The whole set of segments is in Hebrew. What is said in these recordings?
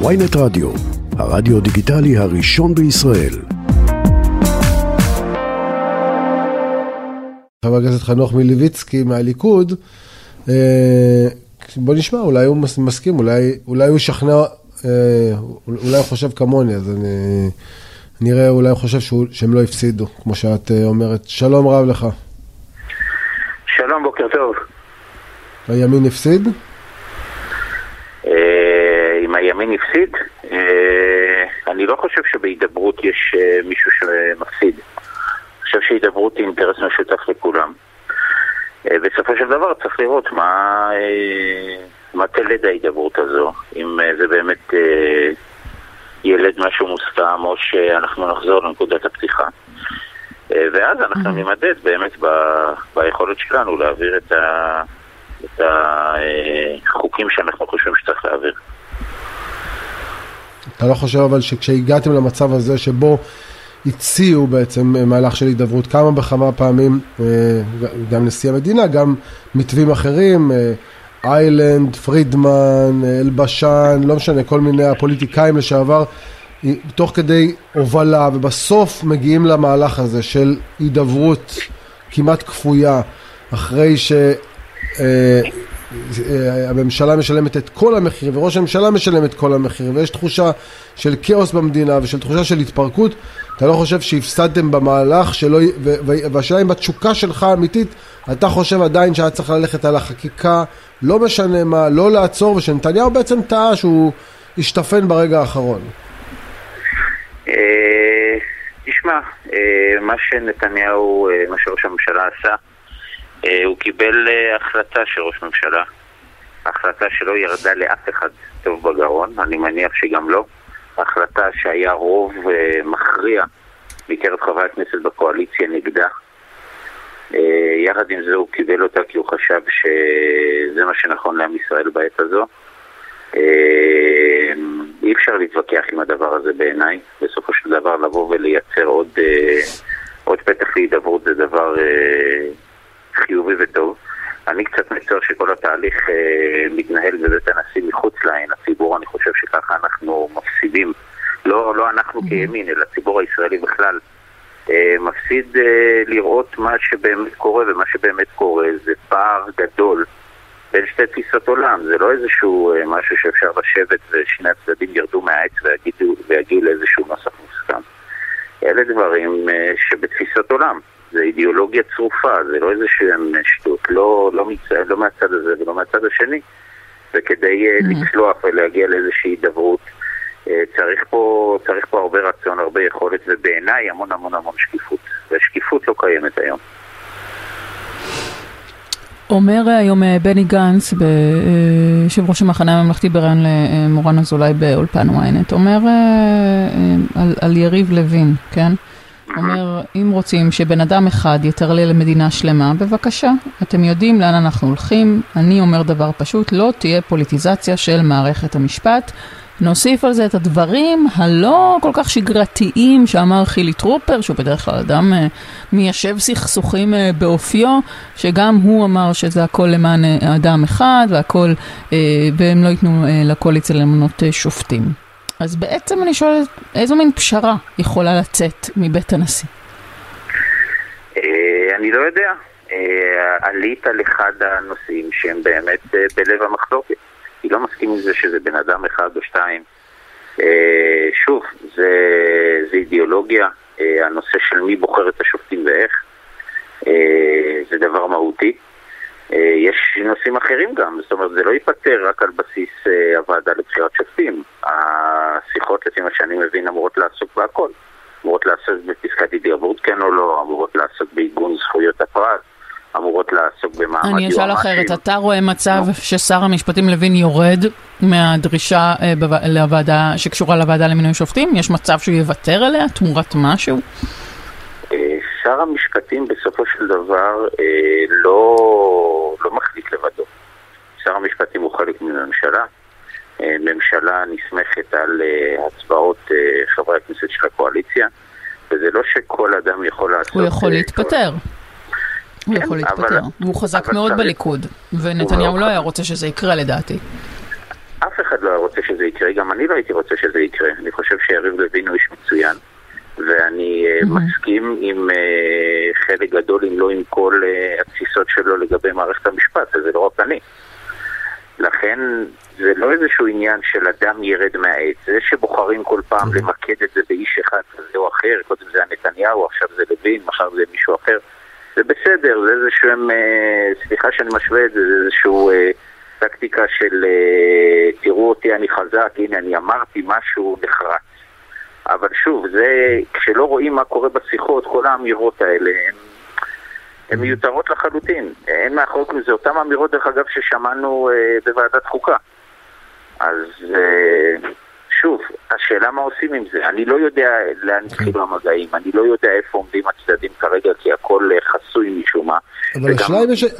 ויינט רדיו, הרדיו דיגיטלי הראשון בישראל. חבר הכנסת חנוך מלביצקי מהליכוד, אה, בוא נשמע, אולי הוא מסכים, אולי, אולי הוא ישכנע, אה, אולי הוא חושב כמוני, אז אני נראה, אולי הוא חושב שהוא, שהם לא הפסידו, כמו שאת אה, אומרת. שלום רב לך. שלום, בוקר טוב. הימין הפסיד? הימין הפסיד, אני לא חושב שבהידברות יש מישהו שמפסיד. אני חושב שהידברות היא אינטרס משותף לכולם. אה, בסופו של דבר צריך לראות מה, אה, מה תלד ההידברות הזו, אם אה, זה באמת ילד משהו מוסכם או שאנחנו נחזור לנקודת הפתיחה. ואז אנחנו נמדד באמת ב, ביכולת שלנו להעביר את, ה, את החוקים שאנחנו חושבים שצריך להעביר. אתה לא חושב אבל שכשהגעתם למצב הזה שבו הציעו בעצם אה, מהלך של הידברות כמה וכמה פעמים, אה, גם נשיא המדינה, גם מתווים אחרים, אה, איילנד, פרידמן, אלבשן, לא משנה, כל מיני הפוליטיקאים לשעבר, תוך כדי הובלה, ובסוף מגיעים למהלך הזה של הידברות כמעט כפויה, אחרי ש... הממשלה משלמת את כל המחיר וראש הממשלה משלם את כל המחיר ויש תחושה של כאוס במדינה ושל תחושה של התפרקות. אתה לא חושב שהפסדתם במהלך שלא, והשאלה אם בתשוקה שלך האמיתית אתה חושב עדיין שהיה צריך ללכת על החקיקה לא משנה מה, לא לעצור ושנתניהו בעצם טעה שהוא השתפן ברגע האחרון? אה, תשמע, אה, מה שנתניהו, אה, מה שראש הממשלה עשה הוא קיבל החלטה של ראש ממשלה החלטה שלא ירדה לאף אחד טוב בגרון, אני מניח שגם לא החלטה שהיה רוב uh, מכריע מקרב חברי הכנסת בקואליציה נגדה. יחד עם זה הוא קיבל אותה כי הוא חשב שזה מה שנכון לעם ישראל בעת הזו. אי אפשר להתווכח עם הדבר הזה בעיניי. בסופו של דבר לבוא ולייצר עוד, עוד פתח להידברות זה דבר חיובי וטוב. אני קצת מצטער שכל התהליך אה, מתנהל בבית הנשיא מחוץ לעין הציבור, אני חושב שככה אנחנו מפסידים, לא, לא אנחנו mm-hmm. כימין, אלא הציבור הישראלי בכלל, אה, מפסיד אה, לראות מה שבאמת קורה, ומה שבאמת קורה זה פער גדול בין שתי תפיסות עולם, זה לא איזשהו אה, משהו שאפשר לשבת ושני הצדדים ירדו מהעץ ויגיעו לאיזשהו נוסח מוסכם. אלה דברים אה, שבתפיסות עולם. זה אידיאולוגיה צרופה, זה לא איזה שהם שטות, לא, לא, מצ... לא מהצד הזה ולא מהצד השני. וכדי mm-hmm. לצלוח ולהגיע לאיזושהי הידברות, אה, צריך פה, צריך פה הרבה רצון, הרבה יכולת, ובעיניי המון המון המון שקיפות. והשקיפות לא קיימת היום. אומר היום בני גנץ, יושב ראש המחנה הממלכתי בריאיון למורן אזולאי באולפן ynet, אומר על, על יריב לוין, כן? אומר, אם רוצים שבן אדם אחד יטרלל למדינה שלמה, בבקשה, אתם יודעים לאן אנחנו הולכים. אני אומר דבר פשוט, לא תהיה פוליטיזציה של מערכת המשפט. נוסיף על זה את הדברים הלא כל כך שגרתיים שאמר חילי טרופר, שהוא בדרך כלל אדם uh, מיישב סכסוכים uh, באופיו, שגם הוא אמר שזה הכל למען uh, אדם אחד והכל, והם לא ייתנו לקואליציה למנות שופטים. אז בעצם אני שואלת, איזו מין פשרה יכולה לצאת מבית הנשיא? אה, אני לא יודע. אה, עלית על אחד הנושאים שהם באמת אה, בלב המחלוקת. אני לא מסכים עם זה שזה בן אדם אחד או שתיים. שוב, זה, זה אידיאולוגיה, הנושא של מי בוחר את השופטים ואיך, זה דבר מהותי. אה, יש נושאים אחרים גם, זאת אומרת זה לא ייפתר רק על בסיס אה, הוועדה לבחירת שופטים. השיחות לפי מה שאני מבין אמורות לעסוק בהכל. אמורות לעסוק בפסקת התגברות כן או לא, אמורות לעסוק בעיגון זכויות הפרט, אמורות לעסוק במעמד יועמ"שים. אני אשאל אחרת, אתה רואה מצב ששר המשפטים לוין יורד מהדרישה אה, לוועדה, שקשורה לוועדה למינוי שופטים? יש מצב שהוא יוותר עליה תמורת משהו? שר המשפטים בסופו של דבר אה, לא, לא מחליט לבדו. שר המשפטים הוא חלק מממשלה. אה, ממשלה נסמכת על אה, הצבעות אה, חברי הכנסת של הקואליציה, וזה לא שכל אדם יכול לעשות... הוא יכול להתפטר. הוא כן, יכול להתפטר. והוא חזק מאוד. בליכוד, ונתניהו לא היה רוצה שזה יקרה לדעתי. אף אחד לא היה רוצה שזה יקרה, גם אני לא הייתי רוצה שזה יקרה. אני חושב שיריב לוין הוא איש מצוין, ואני mm-hmm. מסכים עם uh, חלק גדול, אם לא עם כל uh, התפיסות שלו לגבי מערכת המשפט, וזה לא רק אני. לכן זה לא איזשהו עניין של אדם ירד מהעץ. זה שבוחרים כל פעם mm-hmm. למקד את זה באיש אחד כזה או אחר, קודם זה היה נתניהו, עכשיו זה לוין, מחר זה מישהו אחר, זה בסדר, זה איזשהו, uh, סליחה שאני משווה את זה, זה איזשהו... Uh, טקטיקה של אה, תראו אותי אני חזק, הנה אני אמרתי משהו נחרץ. אבל שוב, זה, כשלא רואים מה קורה בשיחות, כל האמירות האלה הן, הן מיותרות לחלוטין. אין מאחורי כלום, זה אותן אמירות דרך אגב ששמענו אה, בוועדת חוקה. אז אה, שוב, השאלה מה עושים עם זה. אני לא יודע לאן התחילו המגעים, אני לא יודע איפה עומדים הצדדים כרגע, כי הכל אה, חסוי משום מה. אבל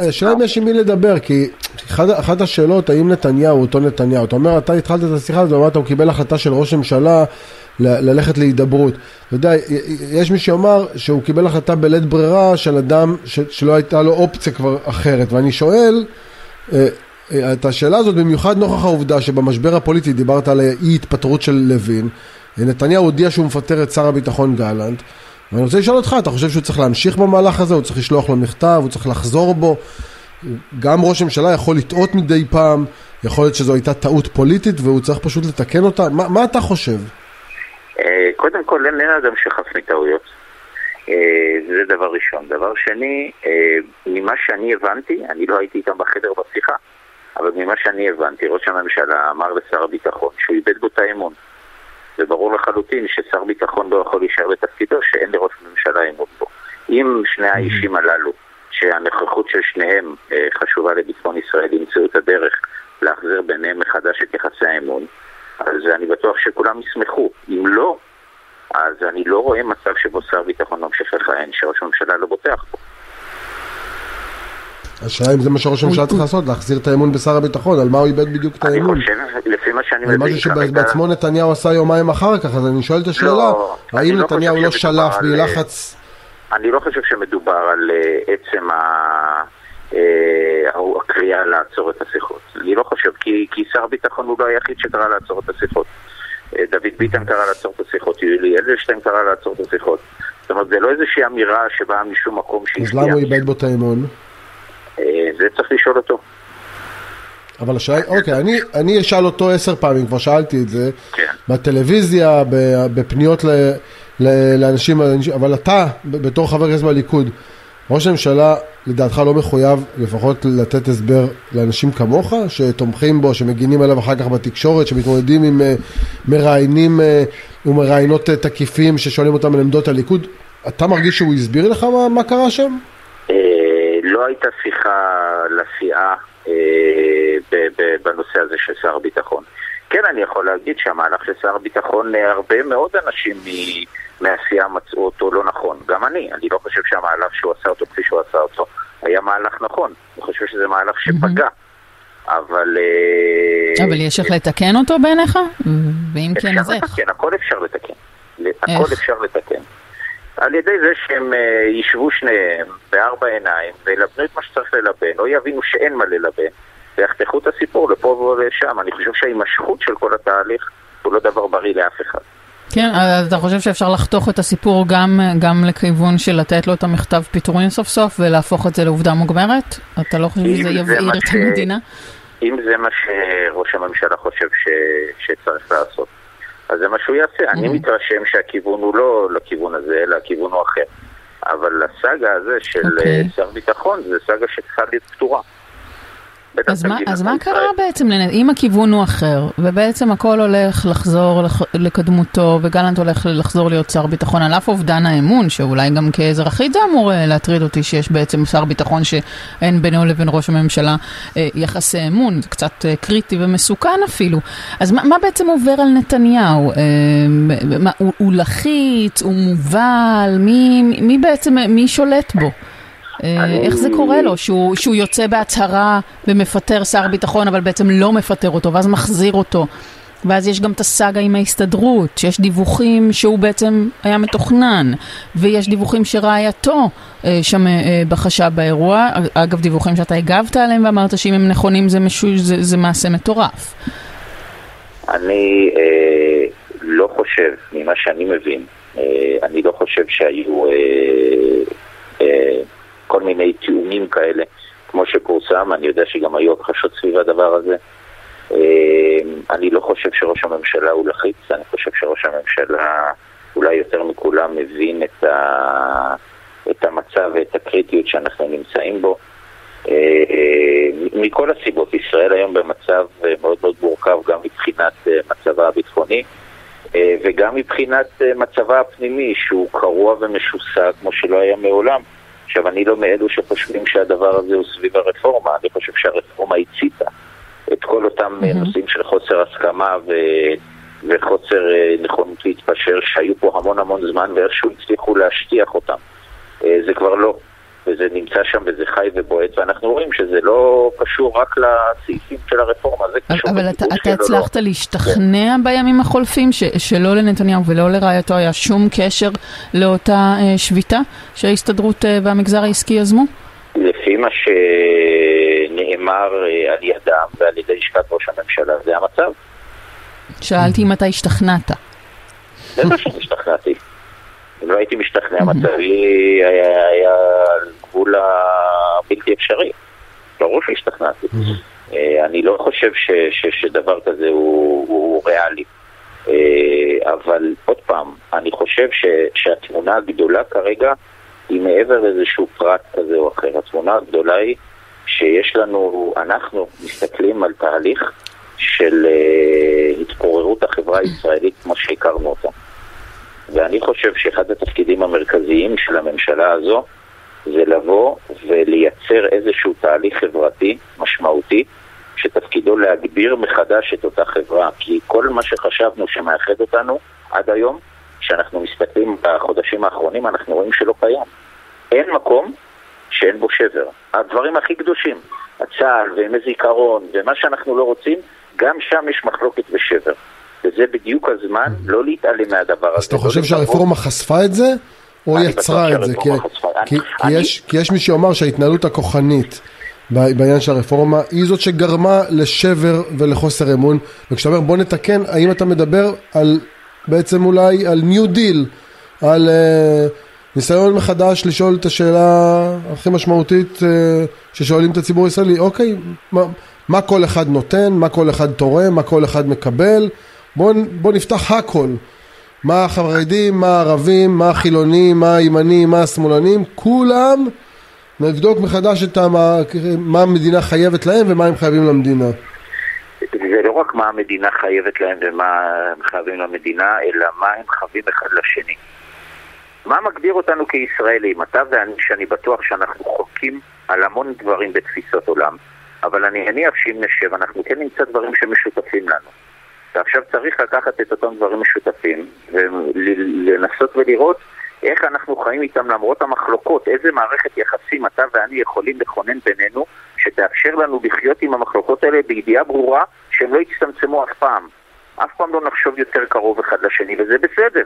השאלה אם יש עם מי לדבר, כי אחת השאלות, האם נתניהו אותו נתניהו, אתה אומר, אתה התחלת את השיחה הזאת, אמרת, הוא קיבל החלטה של ראש הממשלה ללכת להידברות. אתה יודע, יש מי שאומר שהוא קיבל החלטה בלית ברירה של אדם שלא הייתה לו אופציה כבר אחרת, ואני שואל, אה, אה, את השאלה הזאת במיוחד נוכח העובדה שבמשבר הפוליטי דיברת על אי התפטרות של לוין, נתניהו הודיע שהוא מפטר את שר הביטחון גלנט, ואני רוצה לשאול אותך, אתה חושב שהוא צריך להמשיך במהלך הזה, הוא צריך לשלוח לו מכתב, הוא צריך לחזור בו? גם ראש הממשלה יכול לטעות מדי פעם, יכול להיות שזו הייתה טעות פוליטית והוא צריך פשוט לתקן אותה, מה, מה אתה חושב? אה, קודם כל אין אדם שחף מטעויות, אה, זה דבר ראשון. דבר שני, ממה שאני הבנתי, אני לא הייתי איתם בחדר בשיחה, אבל ממה שאני הבנתי, ראש הממשלה אמר לשר הביטחון שהוא איבד בו את האמון. וברור לחלוטין ששר ביטחון לא יכול להישאר בתפקידו שאין לראש הממשלה אמון בו. אם שני האישים הללו, שהנוכחות של שניהם אה, חשובה לביטחון ישראל, ימצאו את הדרך להחזיר ביניהם מחדש את יחסי האמון, אז אני בטוח שכולם ישמחו. אם לא, אז אני לא רואה מצב שבו שר ביטחון ממשיך לכהן, שראש הממשלה לא בוטח בו. השאלה אם זה מה שראש הממשלה צריך לעשות, להחזיר את האמון בשר הביטחון, על מה הוא איבד בדיוק את האמון. אני חושב, לפי מה שאני מבין... זה משהו שבעצמו נתניהו עשה יומיים אחר כך, אז אני שואל את השאלה, לא, האם לא נתניהו לא שלף בלחץ... אני לא חושב שמדובר על אה, עצם אה, הקריאה לעצור את השיחות. אני לא חושב, כי שר הביטחון הוא לא היחיד שקרא לעצור את השיחות. אה, דוד ביטן קרא לעצור את השיחות, יולי אדלשטיין קרא לעצור את השיחות. זאת אומרת, זה לא איזושהי אמירה שבאה משום מקום שהשפיעה. אז למה הוא איבד בו את האמון? זה צריך לשאול אותו. אבל השאלה, אוקיי, אני, אני אשאל אותו עשר פעמים, כבר שאלתי את זה, כן. בטלוויזיה, בפניות ל, ל, לאנשים, אבל אתה, בתור חבר כנסת בליכוד, ראש הממשלה לדעתך לא מחויב לפחות לתת הסבר לאנשים כמוך, שתומכים בו, שמגינים עליו אחר כך בתקשורת, שמתמודדים עם uh, מראיינים uh, ומראיינות uh, תקיפים ששואלים אותם על עמדות הליכוד, אתה מרגיש שהוא הסביר לך מה, מה קרה שם? לא הייתה שיחה לסיעה אה, בנושא הזה של שר הביטחון. כן, אני יכול להגיד שהמהלך של שר הביטחון, אה, הרבה מאוד אנשים מהסיעה מצאו אותו לא נכון. גם אני, אני לא חושב שהמהלך שהוא עשה אותו כפי שהוא עשה אותו היה מהלך נכון. אני חושב שזה מהלך שפגע. אבל... אה, אבל יש איך לתקן אותו בעיניך? ואם כן, אז איך? לתקן, הכל אפשר לתקן. הכל אפשר לתקן. על ידי זה שהם uh, ישבו שניהם בארבע עיניים וילבנו את מה שצריך ללבן, או יבינו שאין מה ללבן, ויחתכו את הסיפור לפה ולשם. אני חושב שההימשכות של כל התהליך הוא לא דבר בריא לאף אחד. כן, אז אתה חושב שאפשר לחתוך את הסיפור גם, גם לכיוון של לתת לו את המכתב פיטורים סוף סוף ולהפוך את זה לעובדה מוגמרת? אתה לא חושב שזה יבעיר את ש... המדינה? אם זה מה שראש הממשלה חושב ש... שצריך לעשות. אז זה מה שהוא יעשה. אני מתרשם שהכיוון הוא לא לכיוון הזה, אלא הכיוון הוא אחר. אבל הסאגה הזה של okay. אוקיי. שר ביטחון זה סאגה שצריכה להיות פתורה. אז מה, אז מה קרה בעצם, אם הכיוון הוא אחר, ובעצם הכל הולך לחזור לקדמותו, וגלנט הולך לחזור להיות שר ביטחון, על אף אובדן האמון, שאולי גם כאזרחית זה אמור אה, להטריד אותי, שיש בעצם שר ביטחון שאין בינו לבין ראש הממשלה אה, יחסי אמון, זה קצת אה, קריטי ומסוכן אפילו. אז מה, מה בעצם עובר על נתניהו? מה, הוא, הוא לחיץ, הוא מובל, מי, מי בעצם, מי שולט בו? אה, איך זה קורה לו, שהוא, שהוא יוצא בהצהרה ומפטר שר ביטחון, אבל בעצם לא מפטר אותו, ואז מחזיר אותו. ואז יש גם את הסאגה עם ההסתדרות, שיש דיווחים שהוא בעצם היה מתוכנן, ויש דיווחים שרעייתו אה, שם אה, בחשה באירוע, אגב דיווחים שאתה הגבת עליהם ואמרת שאם הם נכונים זה, משו, זה, זה מעשה מטורף. אני אה, לא חושב, ממה שאני מבין, אה, אני לא חושב שהיו אה, אה, כל מיני תיאומים כאלה, כמו שפורסם, אני יודע שגם היו הכחשות סביב הדבר הזה. אה, אני לא חושב שראש הממשלה הוא לחיץ, אני חושב שראש הממשלה אולי יותר מכולם מבין את, ה, את המצב ואת הקריטיות שאנחנו נמצאים בו. אה, מכל הסיבות, ישראל היום במצב אה, מאוד מאוד מורכב גם מבחינת אה, מצבה הביטחוני וגם מבחינת מצבה הפנימי שהוא קרוע ומשוסע כמו שלא היה מעולם. עכשיו, אני לא מאלו שחושבים שהדבר הזה הוא סביב הרפורמה, אני חושב שהרפורמה הציתה את כל אותם mm-hmm. נושאים של חוסר הסכמה ו... וחוסר נכונות להתפשר שהיו פה המון המון זמן ואיכשהו הצליחו להשטיח אותם. זה כבר לא. וזה נמצא שם וזה חי ובועט, ואנחנו רואים שזה לא קשור רק לסעיפים של הרפורמה, זה קשור... אבל אתה, אתה הצלחת לא. להשתכנע כן. בימים החולפים ש, שלא לנתניהו ולא לרעייתו היה שום קשר לאותה אה, שביתה שההסתדרות אה, והמגזר העסקי יזמו? לפי מה שנאמר אה, על ידם ועל ידי לשכת ראש הממשלה, זה המצב. שאלתי אם אתה השתכנעת. בטח שהשתכנעתי. לא הייתי משתכנע, מצבי היה, על גבול הבלתי אפשרי. ברור שהשתכנעתי. אה, אני לא חושב ש, ש, שדבר כזה הוא, הוא ריאלי. אה, אבל עוד פעם, אני חושב ש, שהתמונה הגדולה כרגע היא מעבר לאיזשהו פרט כזה או אחר. התמונה הגדולה היא שיש לנו, אנחנו מסתכלים על תהליך של uh, התפוררות החברה הישראלית כמו שהכרנו אותה. ואני חושב שאחד התפקידים המרכזיים של הממשלה הזו זה לבוא ולייצר איזשהו תהליך חברתי משמעותי שתפקידו להגביר מחדש את אותה חברה כי כל מה שחשבנו שמאחד אותנו עד היום, כשאנחנו מסתכלים בחודשים האחרונים אנחנו רואים שלא קיים. אין מקום שאין בו שבר. הדברים הכי קדושים, הצה"ל וימי זיכרון ומה שאנחנו לא רוצים, גם שם יש מחלוקת ושבר. וזה בדיוק הזמן לא להתעלם מהדבר הזה. אז אתה חושב שהרפורמה חשפה את זה, או יצרה את זה? כי יש מי שאומר שההתנהלות הכוחנית בעניין של הרפורמה היא זאת שגרמה לשבר ולחוסר אמון. וכשאתה אומר בוא נתקן, האם אתה מדבר על בעצם אולי על ניו דיל, על uh, ניסיון מחדש לשאול את השאלה הכי משמעותית uh, ששואלים את הציבור הישראלי, אוקיי, מה, מה כל אחד נותן, מה כל אחד תורם, מה כל אחד מקבל, בואו בוא נפתח הכל. מה החרדים, מה הערבים, מה החילונים, מה הימנים, מה השמאלנים, כולם נבדוק מחדש את המה, מה המדינה חייבת להם ומה הם חייבים למדינה. זה לא רק מה המדינה חייבת להם ומה הם חייבים למדינה, אלא מה הם חייבים אחד לשני. מה מגדיר אותנו כישראלים? אתה ואני, שאני בטוח שאנחנו חוקים על המון דברים בתפיסות עולם, אבל אני מניח שאם נשב, אנחנו כן נמצא דברים שמשותפים לנו. ועכשיו צריך לקחת את אותם דברים משותפים ולנסות ולראות איך אנחנו חיים איתם למרות המחלוקות, איזה מערכת יחסים אתה ואני יכולים לכונן בינינו שתאפשר לנו לחיות עם המחלוקות האלה בידיעה ברורה שהם לא יצטמצמו אף פעם. אף פעם לא נחשוב יותר קרוב אחד לשני, וזה בסדר.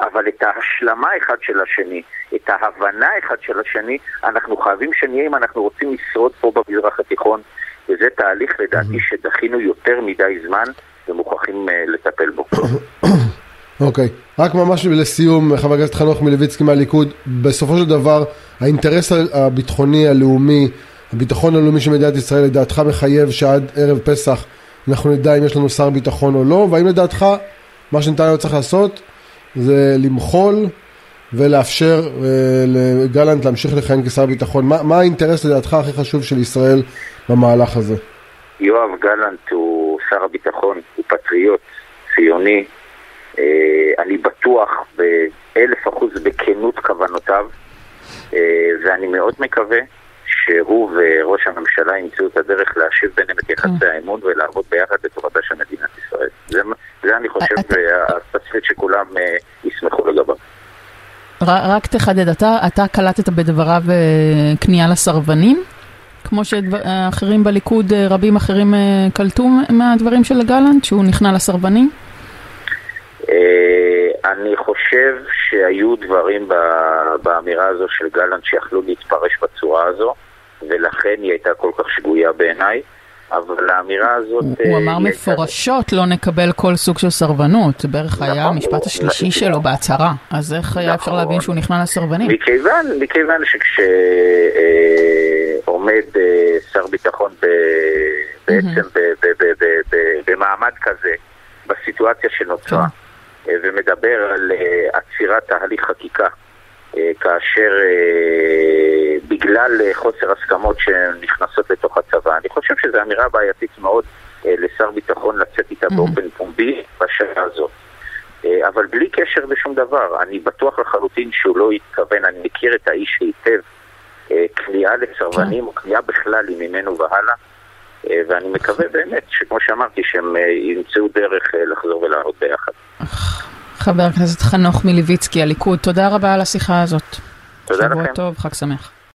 אבל את ההשלמה אחד של השני, את ההבנה אחד של השני, אנחנו חייבים שנהיה אם אנחנו רוצים לשרוד פה במזרח התיכון, וזה תהליך לדעתי שדחינו יותר מדי זמן, ומוכרחים אה, לטפל בו. אוקיי, okay. רק ממש לסיום, חבר הכנסת חנוך מלביצקי מהליכוד, בסופו של דבר, האינטרס הביטחוני הלאומי, הביטחון הלאומי של מדינת ישראל, לדעתך מחייב שעד ערב פסח אנחנו נדע אם יש לנו שר ביטחון או לא, והאם לדעתך מה שנתניהו צריך לעשות זה למחול ולאפשר אה, לגלנט להמשיך לכהן כשר ביטחון. מה, מה האינטרס לדעתך הכי חשוב של ישראל במהלך הזה? יואב גלנט הוא שר הביטחון, פטריוט, ציוני. אה, אני בטוח באלף אחוז בכנות כוונותיו, אה, ואני מאוד מקווה שהוא וראש הממשלה ימצאו את הדרך להשיב ביניהם את יחסי כן. האמון ולעבוד ביחד לטובתה של מדינת ישראל. זה, זה אני חושב התסריט שכולם אה, ישמחו לגביו. רק תחדד, אתה, אתה קלטת בדבריו כניעה לסרבנים? כמו שאחרים בליכוד, אה, רבים אחרים אה, קלטו מהדברים של גלנט, שהוא נכנע לסרבנים? אה, אני חושב שהיו דברים באמירה הזו של גלנט שיכלו להתפרש בצורה הזו, ולכן היא הייתה כל כך שגויה בעיניי. אבל האמירה הזאת... הוא, הוא אמר מפורשות לא נקבל כל סוג של סרבנות, בערך נכון, היה המשפט השלישי הוא... שלו בהצהרה, אז איך נכון, היה אפשר להבין שהוא נכנע לסרבנים? מכיוון, מכיוון שכשעומד אה, אה, שר ביטחון ב, בעצם ב, ב, ב, ב, ב, במעמד כזה, בסיטואציה שנוצרה, כן. ומדבר על עצירת תהליך חקיקה, כאשר בגלל חוסר הסכמות שנכנסות לתוך הצבא. אני חושב שזו אמירה בעייתית מאוד אה, לשר ביטחון לצאת איתה. באופן פומבי בשעה הזאת. אה, אבל בלי קשר לשום דבר, אני בטוח לחלוטין שהוא לא התכוון, אני מכיר את האיש היטב, אה, כניעה לסרבנים או כניעה בכלל היא ממנו והלאה. ואני מקווה באמת, שכמו שאמרתי, שהם ימצאו דרך לחזור ולעבוד ביחד. חבר הכנסת חנוך מליביצקי, הליכוד, תודה רבה על השיחה הזאת. תודה לכם. שבוע טוב, חג שמח.